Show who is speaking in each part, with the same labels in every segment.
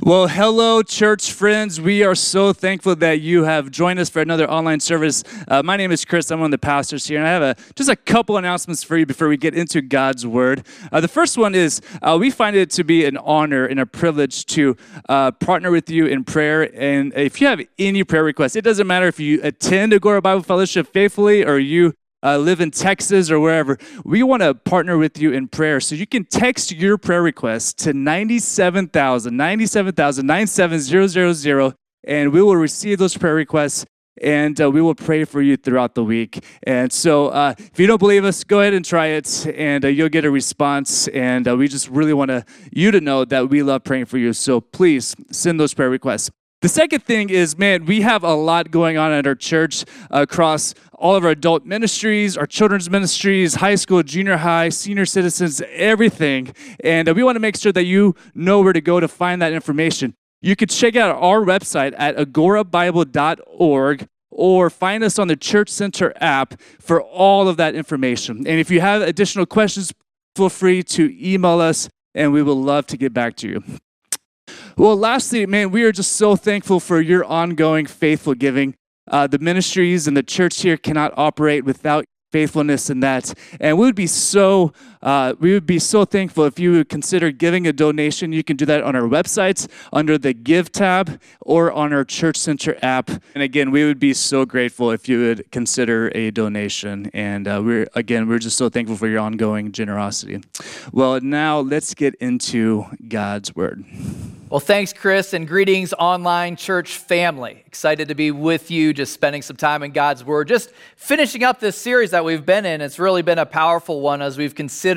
Speaker 1: Well, hello, church friends. We are so thankful that you have joined us for another online service. Uh, my name is Chris. I'm one of the pastors here, and I have a, just a couple announcements for you before we get into God's Word. Uh, the first one is uh, we find it to be an honor and a privilege to uh, partner with you in prayer. And if you have any prayer requests, it doesn't matter if you attend Agora Bible Fellowship faithfully or you uh, live in Texas or wherever, we want to partner with you in prayer. So you can text your prayer request to 97,000, 97,000, 97000, and we will receive those prayer requests and uh, we will pray for you throughout the week. And so, uh, if you don't believe us, go ahead and try it, and uh, you'll get a response. And uh, we just really want to you to know that we love praying for you. So please send those prayer requests. The second thing is, man, we have a lot going on at our church across all of our adult ministries, our children's ministries, high school, junior high, senior citizens, everything. And uh, we want to make sure that you know where to go to find that information. You could check out our website at agorabible.org or find us on the Church Center app for all of that information. And if you have additional questions, feel free to email us and we will love to get back to you. Well, lastly, man, we are just so thankful for your ongoing faithful giving. Uh, the ministries and the church here cannot operate without faithfulness in that. And we would be so uh, we would be so thankful if you would consider giving a donation. You can do that on our websites under the Give tab or on our Church Center app. And again, we would be so grateful if you would consider a donation. And uh, we're again, we're just so thankful for your ongoing generosity. Well, now let's get into God's word.
Speaker 2: Well, thanks, Chris, and greetings, online church family. Excited to be with you, just spending some time in God's Word. Just finishing up this series that we've been in. It's really been a powerful one as we've considered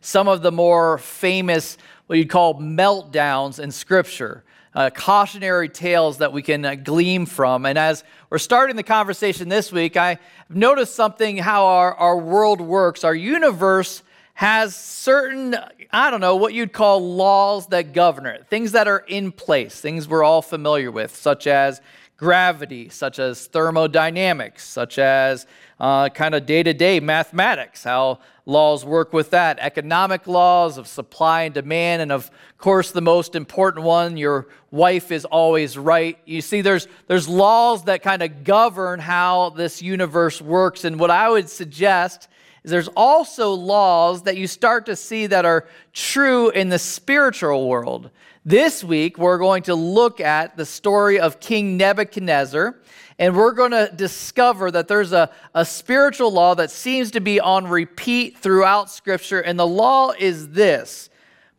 Speaker 2: some of the more famous, what you'd call meltdowns in Scripture, uh, cautionary tales that we can uh, glean from. And as we're starting the conversation this week, I noticed something how our, our world works. Our universe has certain, I don't know, what you'd call laws that govern it, things that are in place, things we're all familiar with, such as gravity, such as thermodynamics, such as uh, kind of day to day mathematics, how laws work with that, economic laws of supply and demand, and of course, the most important one your wife is always right. You see, there's, there's laws that kind of govern how this universe works. And what I would suggest is there's also laws that you start to see that are true in the spiritual world. This week, we're going to look at the story of King Nebuchadnezzar, and we're going to discover that there's a, a spiritual law that seems to be on repeat throughout Scripture, and the law is this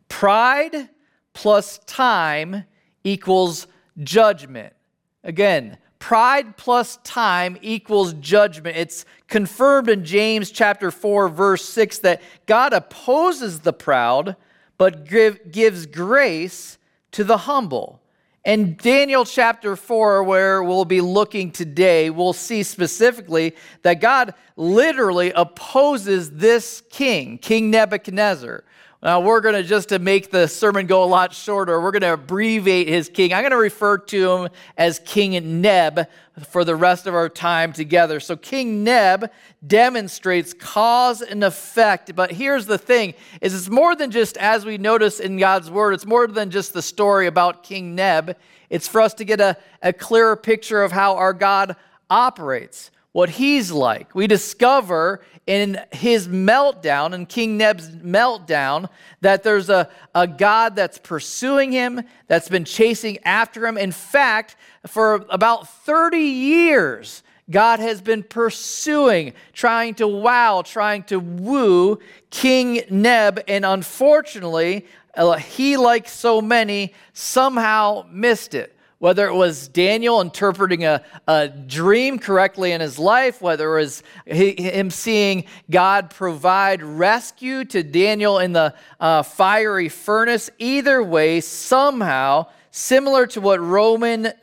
Speaker 2: pride plus time equals judgment. Again, pride plus time equals judgment. It's confirmed in James chapter 4 verse 6 that God opposes the proud but give, gives grace to the humble. In Daniel chapter 4, where we'll be looking today, we'll see specifically that God literally opposes this king, King Nebuchadnezzar. Now, we're going to, just to make the sermon go a lot shorter, we're going to abbreviate his king. I'm going to refer to him as King Neb for the rest of our time together. So, King Neb demonstrates cause and effect. But here's the thing is it's more than just, as we notice in God's word, it's more than just the story about King Neb. It's for us to get a, a clearer picture of how our God operates what he's like. We discover in his meltdown, in King Neb's meltdown, that there's a, a God that's pursuing him, that's been chasing after him. In fact, for about 30 years, God has been pursuing, trying to wow, trying to woo King Neb, and unfortunately, uh, he, like so many, somehow missed it whether it was Daniel interpreting a, a dream correctly in his life, whether it was him seeing God provide rescue to Daniel in the uh, fiery furnace, either way, somehow, similar to what Roman,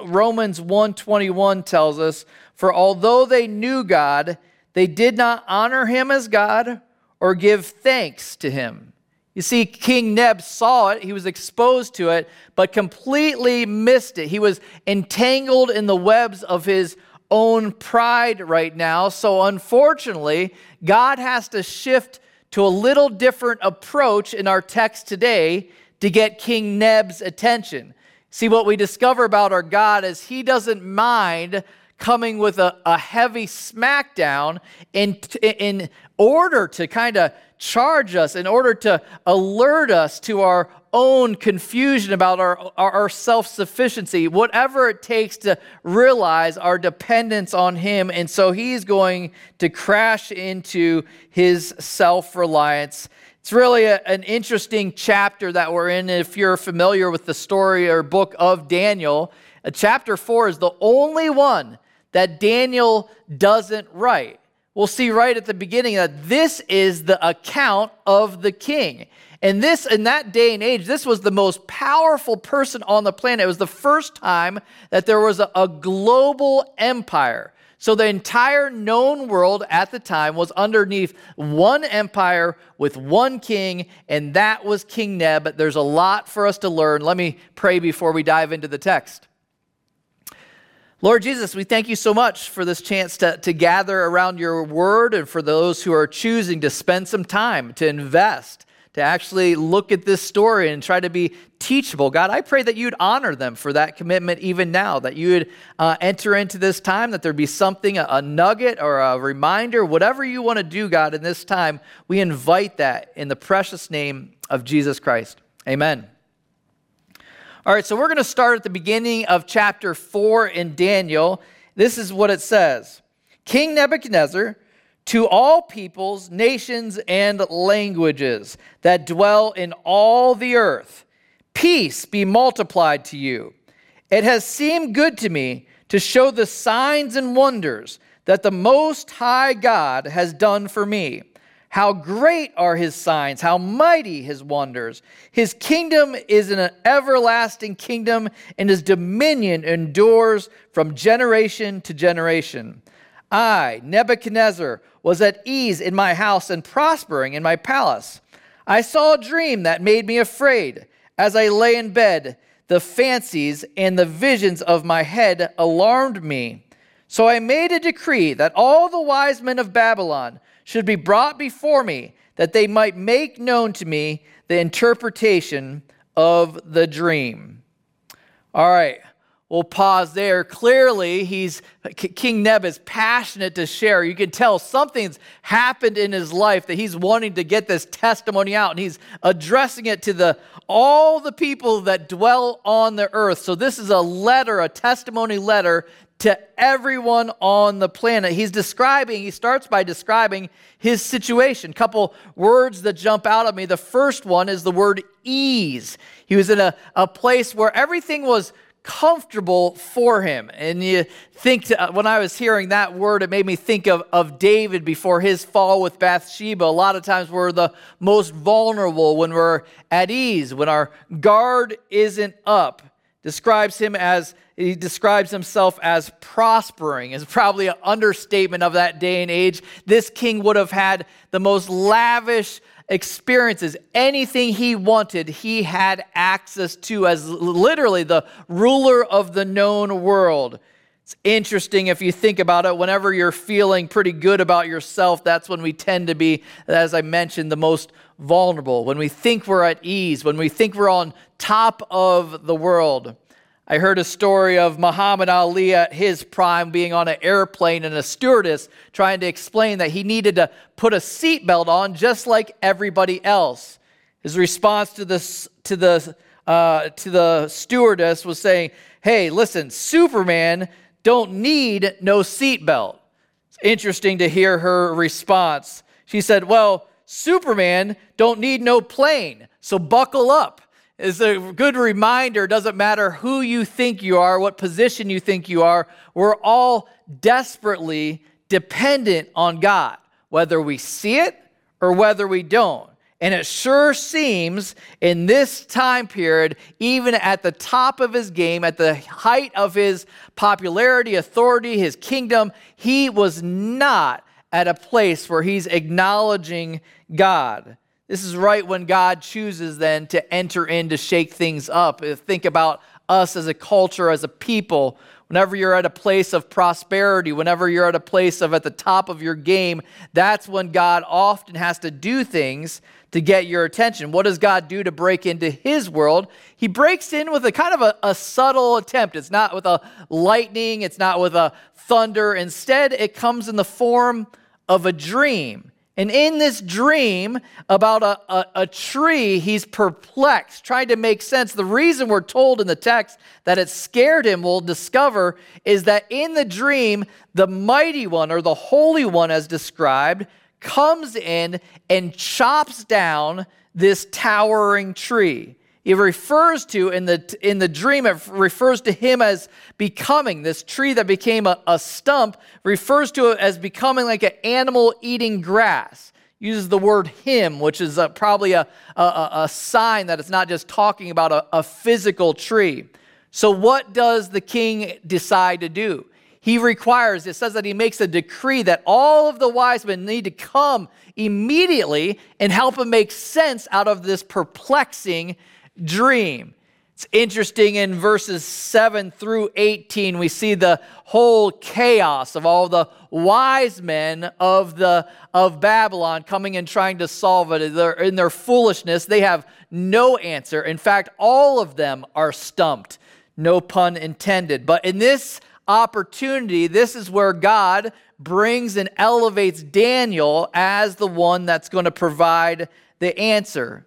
Speaker 2: Romans 121 tells us, for although they knew God, they did not honor him as God or give thanks to him. You see, King Neb saw it, he was exposed to it, but completely missed it. He was entangled in the webs of his own pride right now. So, unfortunately, God has to shift to a little different approach in our text today to get King Neb's attention. See, what we discover about our God is he doesn't mind coming with a, a heavy smackdown in, in order to kind of charge us, in order to alert us to our own confusion about our, our, our self sufficiency, whatever it takes to realize our dependence on Him. And so He's going to crash into His self reliance. It's really a, an interesting chapter that we're in. If you're familiar with the story or book of Daniel, uh, chapter four is the only one that Daniel doesn't write. We'll see right at the beginning that this is the account of the king. And this, in that day and age, this was the most powerful person on the planet. It was the first time that there was a, a global empire. So the entire known world at the time was underneath one empire with one king, and that was King Neb. There's a lot for us to learn. Let me pray before we dive into the text. Lord Jesus, we thank you so much for this chance to, to gather around your word and for those who are choosing to spend some time to invest, to actually look at this story and try to be teachable. God, I pray that you'd honor them for that commitment even now, that you would uh, enter into this time, that there'd be something, a, a nugget or a reminder, whatever you want to do, God, in this time. We invite that in the precious name of Jesus Christ. Amen. All right, so we're going to start at the beginning of chapter 4 in Daniel. This is what it says King Nebuchadnezzar, to all peoples, nations, and languages that dwell in all the earth, peace be multiplied to you. It has seemed good to me to show the signs and wonders that the Most High God has done for me. How great are his signs, how mighty his wonders. His kingdom is an everlasting kingdom, and his dominion endures from generation to generation. I, Nebuchadnezzar, was at ease in my house and prospering in my palace. I saw a dream that made me afraid. As I lay in bed, the fancies and the visions of my head alarmed me. So I made a decree that all the wise men of Babylon, should be brought before me, that they might make known to me the interpretation of the dream. All right, we'll pause there. Clearly, he's King Neb is passionate to share. You can tell something's happened in his life that he's wanting to get this testimony out, and he's addressing it to the all the people that dwell on the earth. So this is a letter, a testimony letter to everyone on the planet. He's describing, he starts by describing his situation. Couple words that jump out at me. The first one is the word ease. He was in a, a place where everything was comfortable for him. And you think, to, uh, when I was hearing that word, it made me think of, of David before his fall with Bathsheba. A lot of times we're the most vulnerable when we're at ease, when our guard isn't up. Describes him as he describes himself as prospering is probably an understatement of that day and age. This king would have had the most lavish experiences. Anything he wanted he had access to as literally the ruler of the known world. It's interesting if you think about it. Whenever you're feeling pretty good about yourself that's when we tend to be as i mentioned the most vulnerable. When we think we're at ease when we think we're on top of the world I heard a story of Muhammad Ali at his prime being on an airplane and a stewardess trying to explain that he needed to put a seatbelt on just like everybody else. His response to the, to the, uh, to the stewardess was saying, Hey, listen, Superman don't need no seatbelt. It's interesting to hear her response. She said, Well, Superman don't need no plane, so buckle up is a good reminder doesn't matter who you think you are, what position you think you are, we're all desperately dependent on God, whether we see it or whether we don't. And it sure seems in this time period, even at the top of his game, at the height of his popularity, authority, his kingdom, he was not at a place where he's acknowledging God. This is right when God chooses then to enter in to shake things up. Uh, think about us as a culture, as a people. whenever you're at a place of prosperity, whenever you're at a place of at the top of your game, that's when God often has to do things to get your attention. What does God do to break into his world? He breaks in with a kind of a, a subtle attempt. It's not with a lightning, it's not with a thunder. Instead, it comes in the form of a dream. And in this dream about a, a, a, tree, he's perplexed, trying to make sense. The reason we're told in the text that it scared him, we'll discover, is that in the dream, the mighty one or the holy one, as described, comes in and chops down this towering tree. It refers to, in the, in the dream, it refers to him as becoming this tree that became a, a stump, refers to it as becoming like an animal eating grass. Uses the word him, which is uh, a, probably a, a, a, sign that it's not just talking about a, a physical tree. So, what does the king decide to do? He requires, it says that he makes a decree that all of the wise men need to come immediately and help him make sense out of this perplexing dream. It's interesting in verses 7 through 18, we see the whole chaos of all the wise men of, the, of Babylon coming and trying to solve it. They're, in their foolishness, they have no answer. In fact, all of them are stumped. No pun intended. But in this opportunity, this is where God brings and elevates Daniel as the one that's going to provide the answer.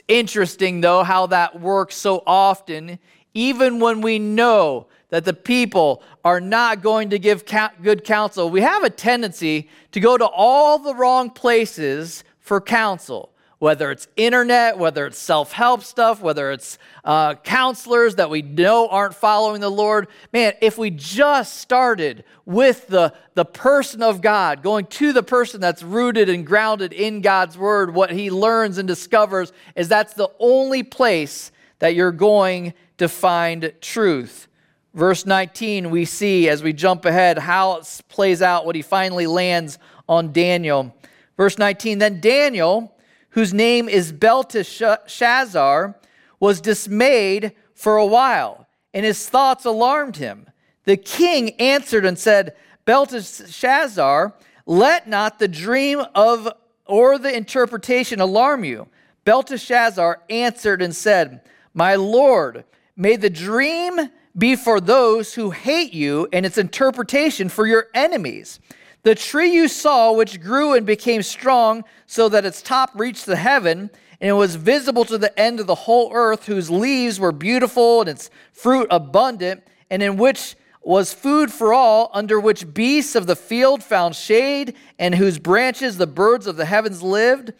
Speaker 2: It's interesting, though, how that works so often, even when we know that the people are not going to give good counsel. We have a tendency to go to all the wrong places for counsel whether it's internet, whether it's self help stuff, whether it's uh, counselors that we know aren't following the Lord. Man, if we just started with the, the person of God, going to the person that's rooted and grounded in God's word, what he learns and discovers is that's the only place that you're going to find truth. Verse 19, we see as we jump ahead how it plays out what he finally lands on Daniel. Verse 19, then Daniel whose name is Belteshazzar, was dismayed for a while, and his thoughts alarmed him. The king answered and said, Belteshazzar, let not the dream of or the interpretation alarm you. Belteshazzar answered and said, My lord, may the dream be for those who hate you, and its interpretation for your enemies. The tree you saw, which grew and became strong, so that its top reached the heaven, and it was visible to the end of the whole earth, whose leaves were beautiful and its fruit abundant, and in which was food for all, under which beasts of the field found shade, and whose branches the birds of the heavens lived.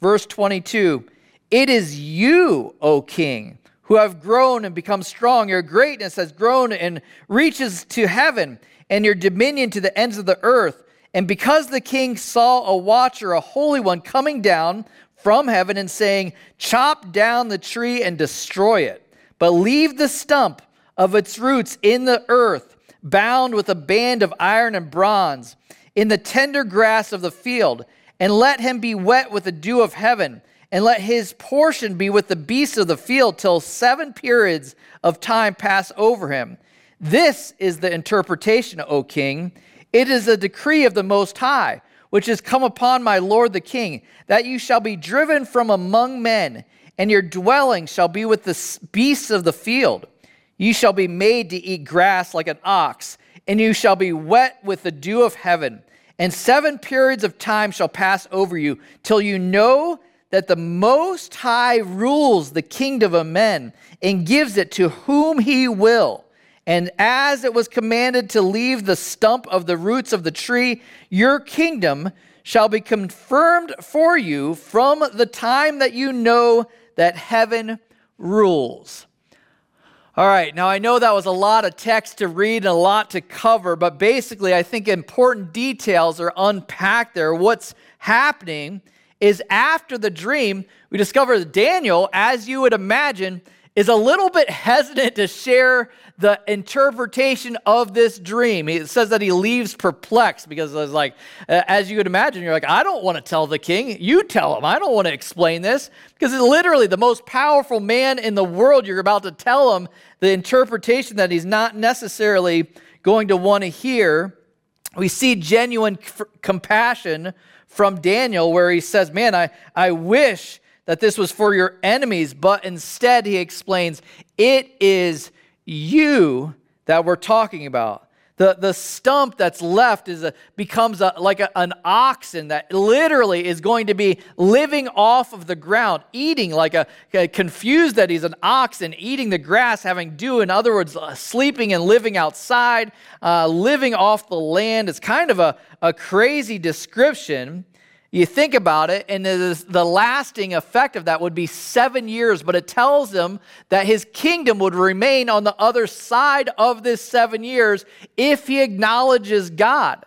Speaker 2: Verse 22 It is you, O king, who have grown and become strong. Your greatness has grown and reaches to heaven, and your dominion to the ends of the earth. And because the king saw a watcher, a holy one, coming down from heaven and saying, Chop down the tree and destroy it, but leave the stump of its roots in the earth, bound with a band of iron and bronze, in the tender grass of the field, and let him be wet with the dew of heaven, and let his portion be with the beasts of the field till seven periods of time pass over him. This is the interpretation, O king. It is a decree of the Most High, which has come upon my Lord the King, that you shall be driven from among men, and your dwelling shall be with the beasts of the field. You shall be made to eat grass like an ox, and you shall be wet with the dew of heaven. And seven periods of time shall pass over you, till you know that the Most High rules the kingdom of men and gives it to whom he will. And as it was commanded to leave the stump of the roots of the tree, your kingdom shall be confirmed for you from the time that you know that heaven rules. All right, now I know that was a lot of text to read and a lot to cover, but basically, I think important details are unpacked there. What's happening is after the dream, we discover that Daniel, as you would imagine, is a little bit hesitant to share the interpretation of this dream. It says that he leaves perplexed because it's like, uh, as you would imagine, you're like, I don't want to tell the king. You tell him. I don't want to explain this because it's literally the most powerful man in the world. You're about to tell him the interpretation that he's not necessarily going to want to hear. We see genuine compassion from Daniel where he says, Man, I, I wish that this was for your enemies, but instead he explains, It is you that we're talking about. The, the stump that's left is a, becomes a, like a, an oxen that literally is going to be living off of the ground, eating like a, confused that he's an oxen, eating the grass, having dew. In other words, uh, sleeping and living outside, uh, living off the land. It's kind of a, a crazy description. You think about it, and the lasting effect of that would be seven years, but it tells him that his kingdom would remain on the other side of this seven years if he acknowledges God.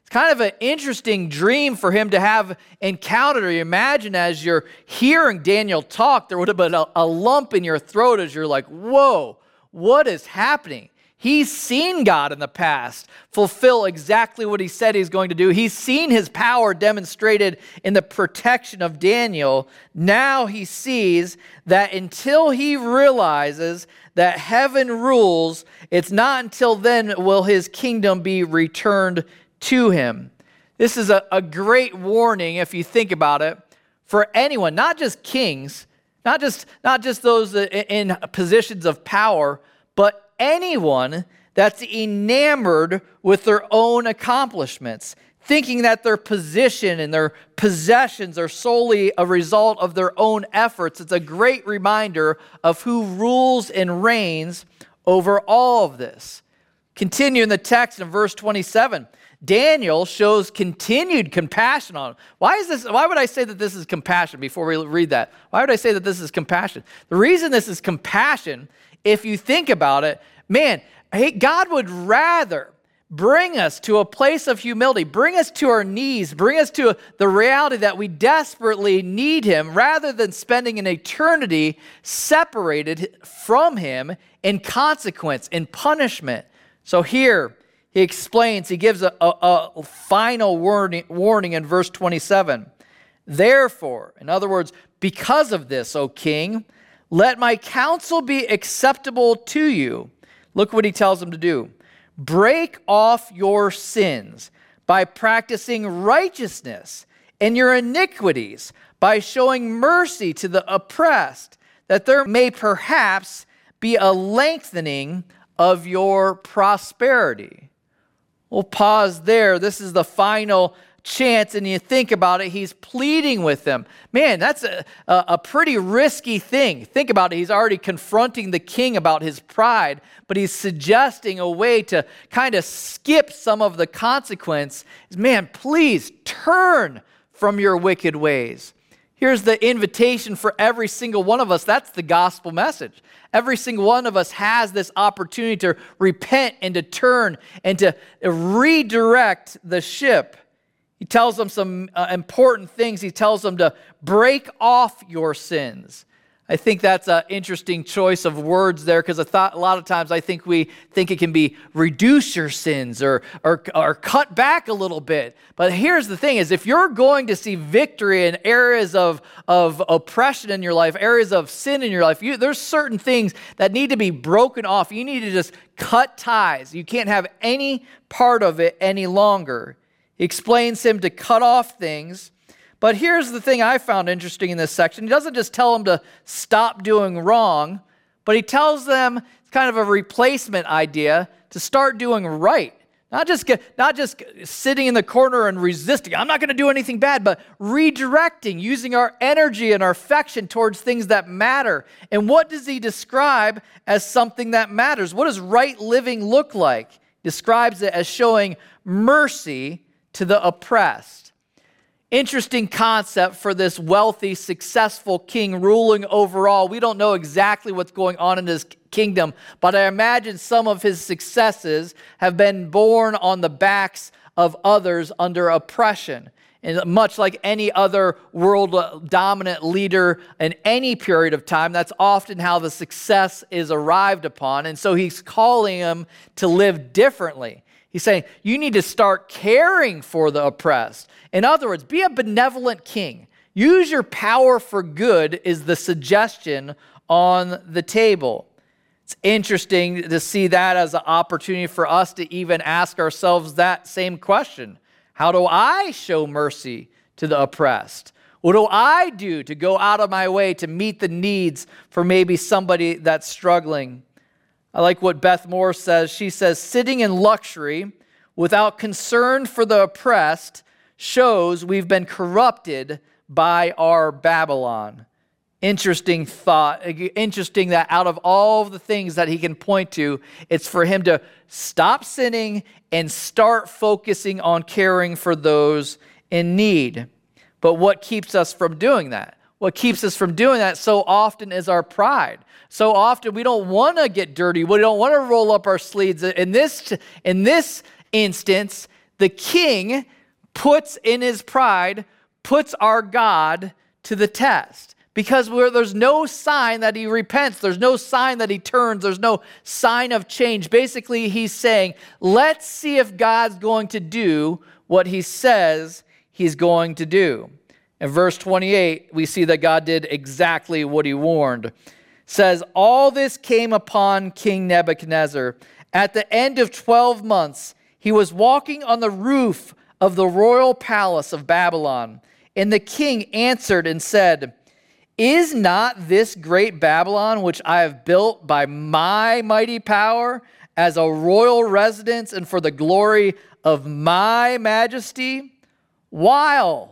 Speaker 2: It's kind of an interesting dream for him to have encountered. Or you imagine as you're hearing Daniel talk, there would have been a, a lump in your throat as you're like, whoa, what is happening? He's seen God in the past fulfill exactly what he said he's going to do. He's seen his power demonstrated in the protection of Daniel. Now he sees that until he realizes that heaven rules, it's not until then will his kingdom be returned to him. This is a, a great warning, if you think about it, for anyone, not just kings, not just, not just those in positions of power, but anyone that's enamored with their own accomplishments, thinking that their position and their possessions are solely a result of their own efforts. It's a great reminder of who rules and reigns over all of this. Continue in the text in verse 27. Daniel shows continued compassion on him. Why is this? Why would I say that this is compassion before we read that? Why would I say that this is compassion? The reason this is compassion, if you think about it, man, hey, God would rather bring us to a place of humility, bring us to our knees, bring us to the reality that we desperately need Him, rather than spending an eternity separated from Him in consequence, in punishment. So here, he explains, he gives a, a, a final warning, warning in verse 27. Therefore, in other words, because of this, O king, let my counsel be acceptable to you Look what he tells them to do break off your sins by practicing righteousness and your iniquities by showing mercy to the oppressed, that there may perhaps be a lengthening of your prosperity. We'll pause there. This is the final chance and you think about it, he's pleading with them. Man, that's a, a, a, pretty risky thing. Think about it. He's already confronting the king about his pride, but he's suggesting a way to kind of skip some of the consequence. Man, please turn from your wicked ways. Here's the invitation for every single one of us. That's the gospel message. Every single one of us has this opportunity to repent and to turn and to redirect the ship. He tells them some uh, important things. He tells them to break off your sins. I think that's an interesting choice of words there because a, a lot of times I think we think it can be reduce your sins or, or, or cut back a little bit. But here's the thing is if you're going to see victory in areas of, of oppression in your life, areas of sin in your life, you, there's certain things that need to be broken off. You need to just cut ties. You can't have any part of it any longer. Explains him to cut off things. But here's the thing I found interesting in this section. He doesn't just tell them to stop doing wrong, but he tells them it's kind of a replacement idea to start doing right. Not just, not just sitting in the corner and resisting. I'm not going to do anything bad, but redirecting, using our energy and our affection towards things that matter. And what does he describe as something that matters? What does right living look like? Describes it as showing mercy to the oppressed. Interesting concept for this wealthy, successful king ruling overall. We don't know exactly what's going on in his kingdom, but I imagine some of his successes have been born on the backs of others under oppression. And much like any other world dominant leader in any period of time, that's often how the success is arrived upon. And so he's calling them to live differently. He's saying, you need to start caring for the oppressed. In other words, be a benevolent king. Use your power for good, is the suggestion on the table. It's interesting to see that as an opportunity for us to even ask ourselves that same question How do I show mercy to the oppressed? What do I do to go out of my way to meet the needs for maybe somebody that's struggling? I like what Beth Moore says. She says, sitting in luxury without concern for the oppressed shows we've been corrupted by our Babylon. Interesting thought. Interesting that out of all of the things that he can point to, it's for him to stop sinning and start focusing on caring for those in need. But what keeps us from doing that? What keeps us from doing that so often is our pride. So often we don't want to get dirty. We don't want to roll up our sleeves. In this, in this instance, the king puts in his pride, puts our God to the test because there's no sign that he repents, there's no sign that he turns, there's no sign of change. Basically, he's saying, let's see if God's going to do what he says he's going to do. In verse 28, we see that God did exactly what he warned. It says, All this came upon King Nebuchadnezzar. At the end of 12 months, he was walking on the roof of the royal palace of Babylon. And the king answered and said, is not this great Babylon, which I have built by my mighty power, as a royal residence and for the glory of my majesty? While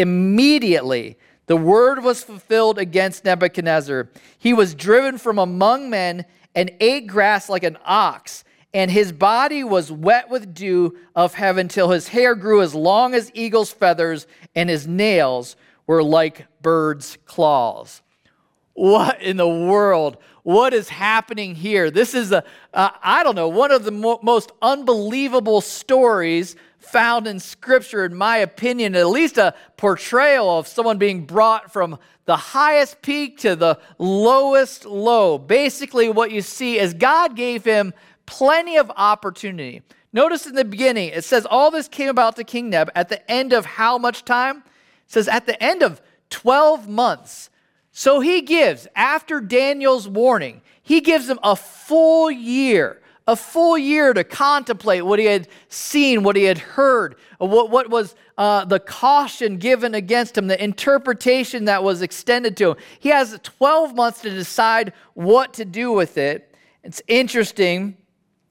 Speaker 2: Immediately, the word was fulfilled against Nebuchadnezzar. He was driven from among men and ate grass like an ox, and his body was wet with dew of heaven till his hair grew as long as eagle's feathers, and his nails were like birds' claws. What in the world? What is happening here? This is a uh, I don't know, one of the mo- most unbelievable stories found in Scripture, in my opinion, at least a portrayal of someone being brought from the highest peak to the lowest low. Basically, what you see is God gave him plenty of opportunity. Notice in the beginning, it says all this came about to King Neb at the end of how much time? It says at the end of 12 months. So he gives, after Daniel's warning, he gives him a full year a full year to contemplate what he had seen, what he had heard, what, what was uh, the caution given against him, the interpretation that was extended to him. He has 12 months to decide what to do with it. It's interesting.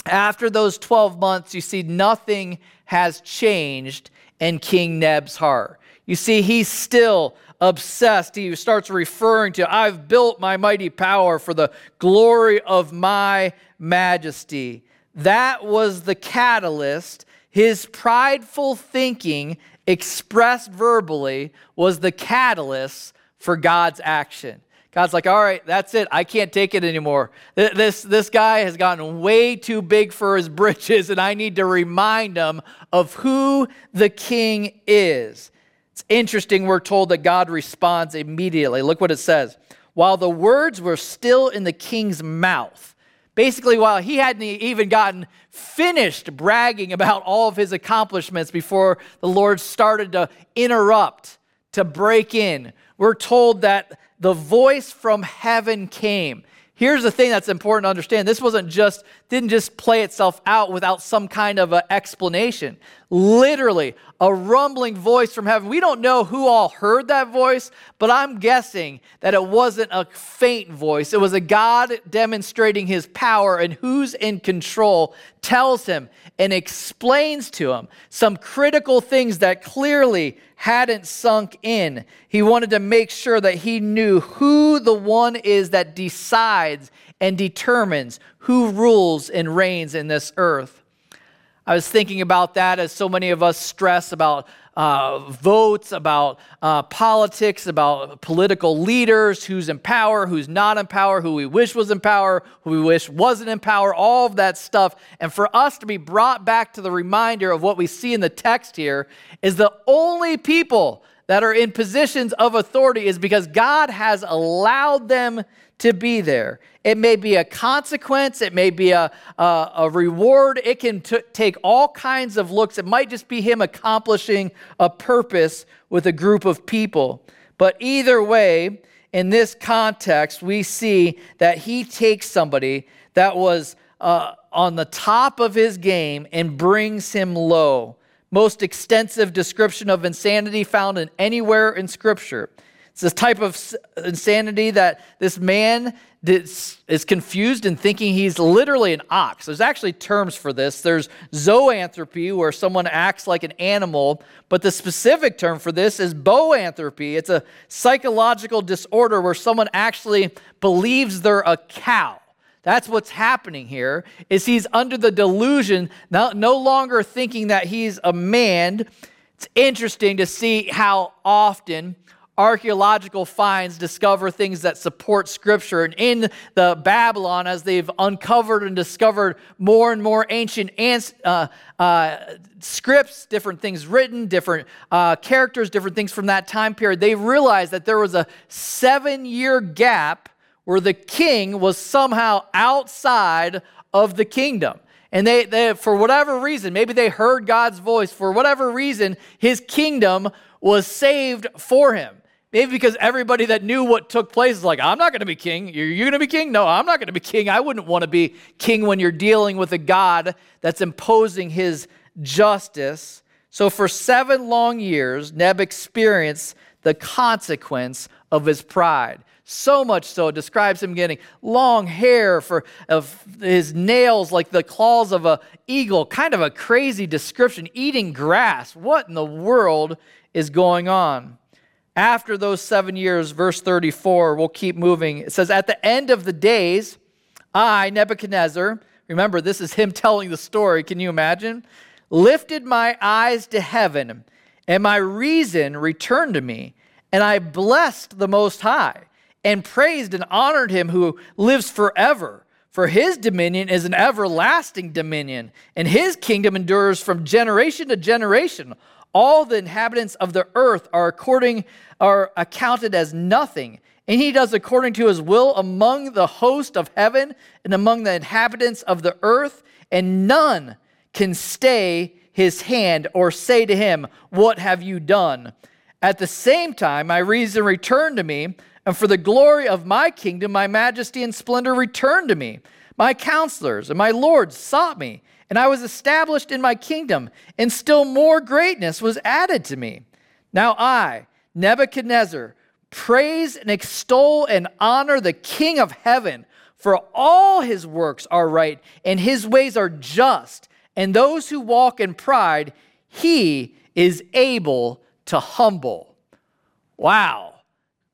Speaker 2: After those 12 months, you see nothing has changed in King Neb's heart. You see, he's still obsessed. He starts referring to, I've built my mighty power for the glory of my majesty. That was the catalyst. His prideful thinking, expressed verbally, was the catalyst for God's action. God's like, all right, that's it. I can't take it anymore. This, this guy has gotten way too big for his britches, and I need to remind him of who the king is. It's interesting, we're told that God responds immediately. Look what it says. While the words were still in the king's mouth, basically, while he hadn't even gotten finished bragging about all of his accomplishments before the Lord started to interrupt, to break in, we're told that the voice from heaven came. Here's the thing that's important to understand. This wasn't just didn't just play itself out without some kind of an explanation. Literally, a rumbling voice from heaven. We don't know who all heard that voice, but I'm guessing that it wasn't a faint voice. It was a God demonstrating his power and who's in control tells him and explains to him some critical things that clearly hadn't sunk in. He wanted to make sure that he knew who the one is that decides and determines who rules and reigns in this earth. I was thinking about that as so many of us stress about uh, votes, about uh, politics, about political leaders, who's in power, who's not in power, who we wish was in power, who we wish wasn't in power, all of that stuff. And for us to be brought back to the reminder of what we see in the text here is the only people that are in positions of authority is because God has allowed them to be there. It may be a consequence, it may be a, a, a reward, it can t- take all kinds of looks. It might just be Him accomplishing a purpose with a group of people. But either way, in this context, we see that He takes somebody that was uh, on the top of his game and brings him low. Most extensive description of insanity found in anywhere in Scripture. It's this type of insanity that this man is confused and thinking he's literally an ox. There's actually terms for this. There's zoanthropy, where someone acts like an animal, but the specific term for this is boanthropy. It's a psychological disorder where someone actually believes they're a cow. That's what's happening here is he's under the delusion, no, no longer thinking that he's a man. It's interesting to see how often archaeological finds discover things that support scripture. And in the Babylon, as they've uncovered and discovered more and more ancient uh, uh, scripts, different things written, different uh, characters, different things from that time period, they realized that there was a seven year gap where the king was somehow outside of the kingdom. And they, they, for whatever reason, maybe they heard God's voice, for whatever reason, his kingdom was saved for him. Maybe because everybody that knew what took place is like, I'm not going to be king. You're, you're going to be king? No, I'm not going to be king. I wouldn't want to be king when you're dealing with a God that's imposing his justice. So for seven long years, Neb experienced the consequence of his pride. So much so, it describes him getting long hair for of his nails like the claws of an eagle. Kind of a crazy description. Eating grass. What in the world is going on? After those seven years, verse 34, we'll keep moving. It says, At the end of the days, I, Nebuchadnezzar, remember this is him telling the story, can you imagine? Lifted my eyes to heaven, and my reason returned to me, and I blessed the Most High, and praised and honored him who lives forever. For his dominion is an everlasting dominion, and his kingdom endures from generation to generation. All the inhabitants of the earth are according are accounted as nothing, and he does according to his will among the host of heaven and among the inhabitants of the earth, and none can stay his hand or say to him, What have you done? At the same time, my reason returned to me, and for the glory of my kingdom, my majesty and splendor returned to me. My counselors and my lords sought me, and I was established in my kingdom, and still more greatness was added to me. Now I, Nebuchadnezzar, praise and extol and honor the King of heaven, for all his works are right and his ways are just, and those who walk in pride, he is able to humble. Wow.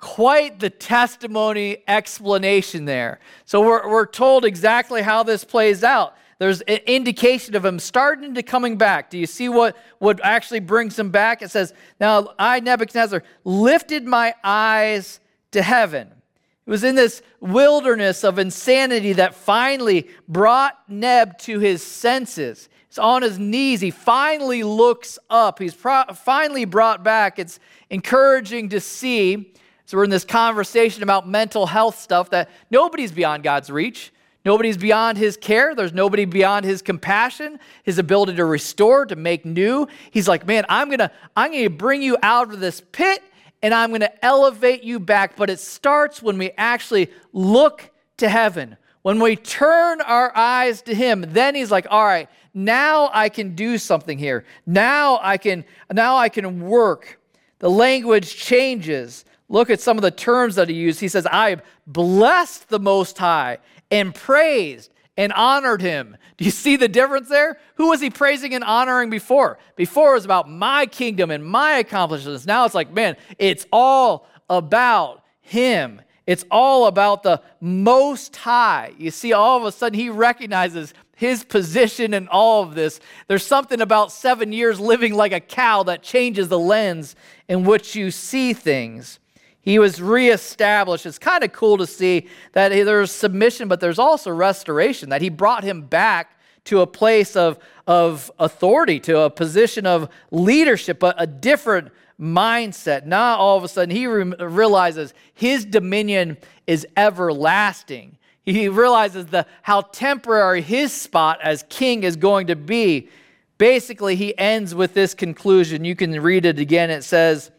Speaker 2: Quite the testimony explanation there. So we're, we're told exactly how this plays out there's an indication of him starting to coming back. Do you see what, what actually brings him back? It says, Now I, Nebuchadnezzar, lifted my eyes to heaven. It was in this wilderness of insanity that finally brought Neb to his senses. He's on his knees. He finally looks up. He's pro- finally brought back. It's encouraging to see. So, we're in this conversation about mental health stuff that nobody's beyond God's reach. Nobody's beyond his care. There's nobody beyond his compassion, his ability to restore, to make new. He's like, man, I'm gonna, I'm gonna bring you out of this pit and I'm gonna elevate you back. But it starts when we actually look to heaven. When we turn our eyes to him, then he's like, all right, now I can do something here. Now I can, now I can work. The language changes. Look at some of the terms that he used. He says, I blessed the Most High and praised and honored him. Do you see the difference there? Who was he praising and honoring before? Before it was about my kingdom and my accomplishments. Now it's like, man, it's all about him. It's all about the most high. You see, all of a sudden he recognizes his position in all of this. There's something about seven years living like a cow that changes the lens in which you see things. He was reestablished. It's kind of cool to see that there's submission, but there's also restoration, that he brought him back to a place of, of authority, to a position of leadership, but a different mindset. Now, all of a sudden, he re- realizes his dominion is everlasting. He realizes the, how temporary his spot as king is going to be. Basically, he ends with this conclusion. You can read it again. It says,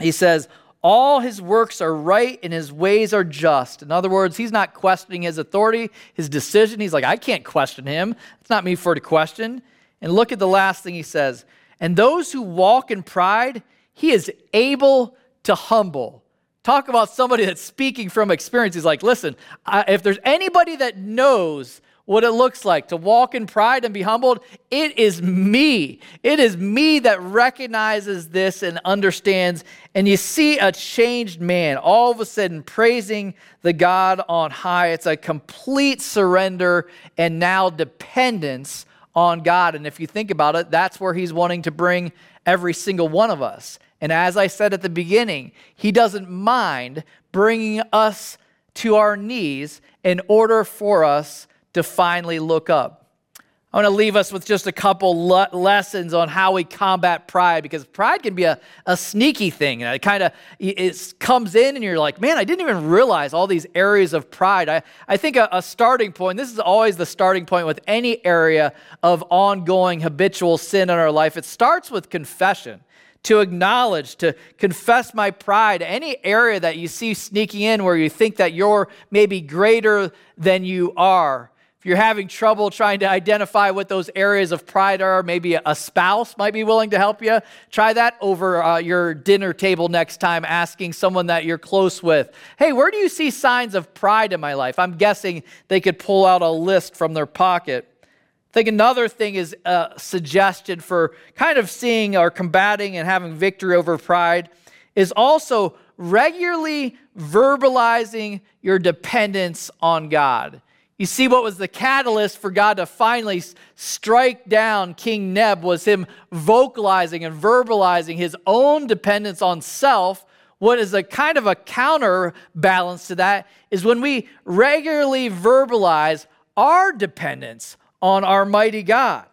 Speaker 2: he says, all his works are right and his ways are just. In other words, he's not questioning his authority, his decision. He's like, I can't question him. It's not me for to question. And look at the last thing he says. And those who walk in pride, he is able to humble. Talk about somebody that's speaking from experience. He's like, listen, I, if there's anybody that knows what it looks like to walk in pride and be humbled, it is me. It is me that recognizes this and understands. And you see a changed man all of a sudden praising the God on high. It's a complete surrender and now dependence on God. And if you think about it, that's where he's wanting to bring every single one of us. And as I said at the beginning, he doesn't mind bringing us to our knees in order for us to finally look up. I want to leave us with just a couple le- lessons on how we combat pride because pride can be a, a sneaky thing. It kind of it comes in and you're like, man, I didn't even realize all these areas of pride. I, I think a, a starting point, this is always the starting point with any area of ongoing habitual sin in our life. It starts with confession to acknowledge, to confess my pride, any area that you see sneaking in where you think that you're maybe greater than you are you're having trouble trying to identify what those areas of pride are, maybe a spouse might be willing to help you. Try that over uh, your dinner table next time, asking someone that you're close with, hey, where do you see signs of pride in my life? I'm guessing they could pull out a list from their pocket. I think another thing is a suggestion for kind of seeing or combating and having victory over pride is also regularly verbalizing your dependence on God. You see, what was the catalyst for God to finally strike down King Neb was him vocalizing and verbalizing his own dependence on self. What is a kind of a counterbalance to that is when we regularly verbalize our dependence on our mighty God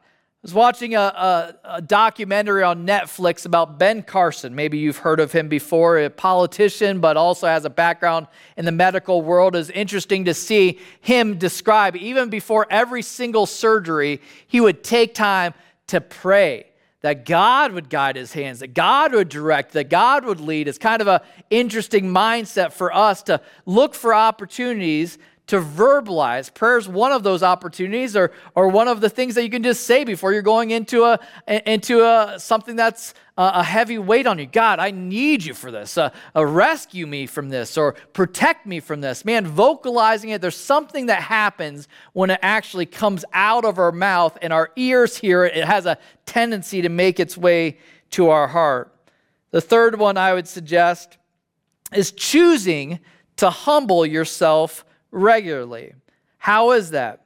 Speaker 2: was watching a, a, a, documentary on Netflix about Ben Carson. Maybe you've heard of him before, a politician, but also has a background in the medical world. It's interesting to see him describe, even before every single surgery, he would take time to pray that God would guide his hands, that God would direct, that God would lead. It's kind of an interesting mindset for us to look for opportunities to verbalize. Prayer is one of those opportunities or, or one of the things that you can just say before you're going into, a, into a, something that's a heavy weight on you. God, I need you for this. Uh, uh, rescue me from this or protect me from this. Man, vocalizing it, there's something that happens when it actually comes out of our mouth and our ears hear it. It has a tendency to make its way to our heart. The third one I would suggest is choosing to humble yourself regularly. How is that?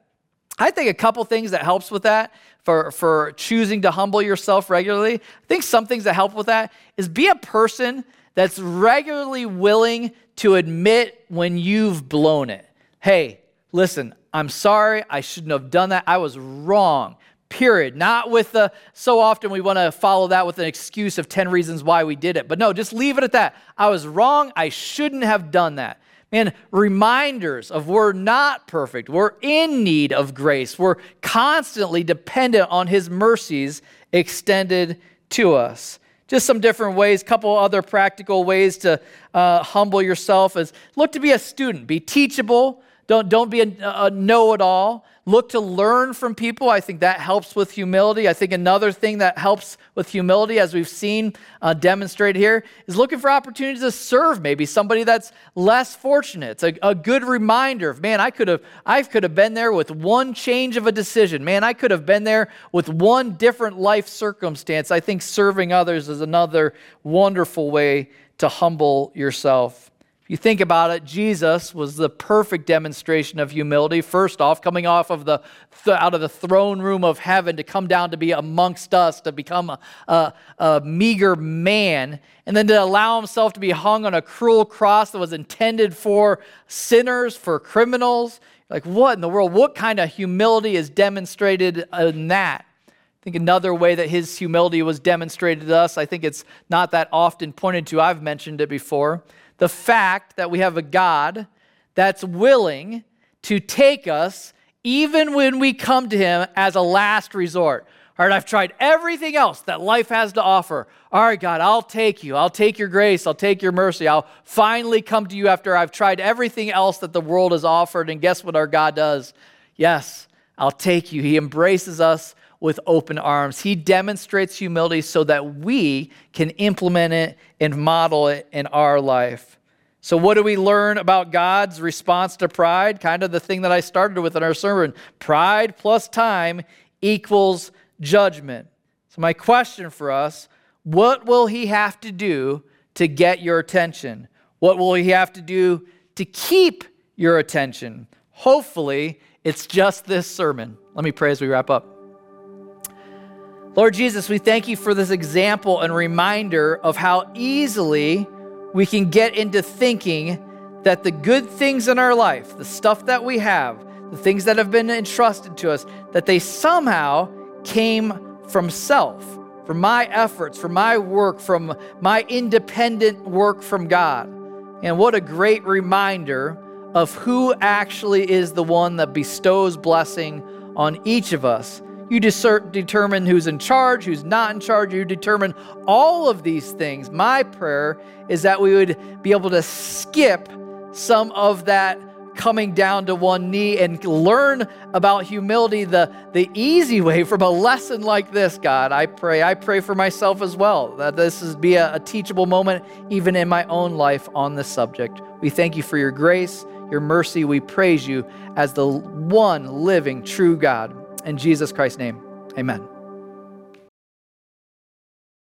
Speaker 2: I think a couple things that helps with that for, for choosing to humble yourself regularly. I think some things that help with that is be a person that's regularly willing to admit when you've blown it. Hey, listen, I'm sorry. I shouldn't have done that. I was wrong. Period. Not with the, so often we want to follow that with an excuse of 10 reasons why we did it. But no, just leave it at that. I was wrong. I shouldn't have done that and reminders of we're not perfect. We're in need of grace. We're constantly dependent on His mercies extended to us. Just some different ways, A couple other practical ways to uh, humble yourself is look to be a student, be teachable, Don't, don't be a, a know it all. Look to learn from people. I think that helps with humility. I think another thing that helps with humility, as we've seen uh, demonstrated here, is looking for opportunities to serve maybe somebody that's less fortunate. It's a, a good reminder of, man, I could have I could have been there with one change of a decision. Man, I could have been there with one different life circumstance. I think serving others is another wonderful way to humble yourself you think about it, Jesus was the perfect demonstration of humility. First off, coming off of the out of the throne room of heaven to come down to be amongst us, to become a, a, a meager man, and then to allow himself to be hung on a cruel cross that was intended for sinners, for criminals. Like, what in the world? What kind of humility is demonstrated in that? I think another way that his humility was demonstrated to us, I think it's not that often pointed to, I've mentioned it before the fact that we have a God that's willing to take us even when we come to Him as a last resort. All right, I've tried everything else that life has to offer. All right, God, I'll take you. I'll take your grace. I'll take your mercy. I'll finally come to you after I've tried everything else that the world has offered. And guess what our God does? Yes, I'll take you. He embraces us with open arms. He demonstrates humility so that we can implement it and model it in our life. So, what do we learn about God's response to pride? Kind of the thing that I started with in our sermon pride plus time equals judgment. So, my question for us what will He have to do to get your attention? What will He have to do to keep your attention? Hopefully, it's just this sermon. Let me pray as we wrap up. Lord Jesus, we thank you for this example and reminder of how easily we can get into thinking that the good things in our life, the stuff that we have, the things that have been entrusted to us, that they somehow came from self, from my efforts, from my work, from my independent work from God. And what a great reminder of who actually is the one that bestows blessing on each of us you determine who's in charge, who's not in charge. You determine all of these things. My prayer is that we would be able to skip some of that coming down to one knee and learn about humility the, the easy way from a lesson like this, God. I pray. I pray for myself as well that this is be a, a teachable moment even in my own life on this subject. We thank you for your grace, your mercy. We praise you as the one living true God. In Jesus Christ's name, amen.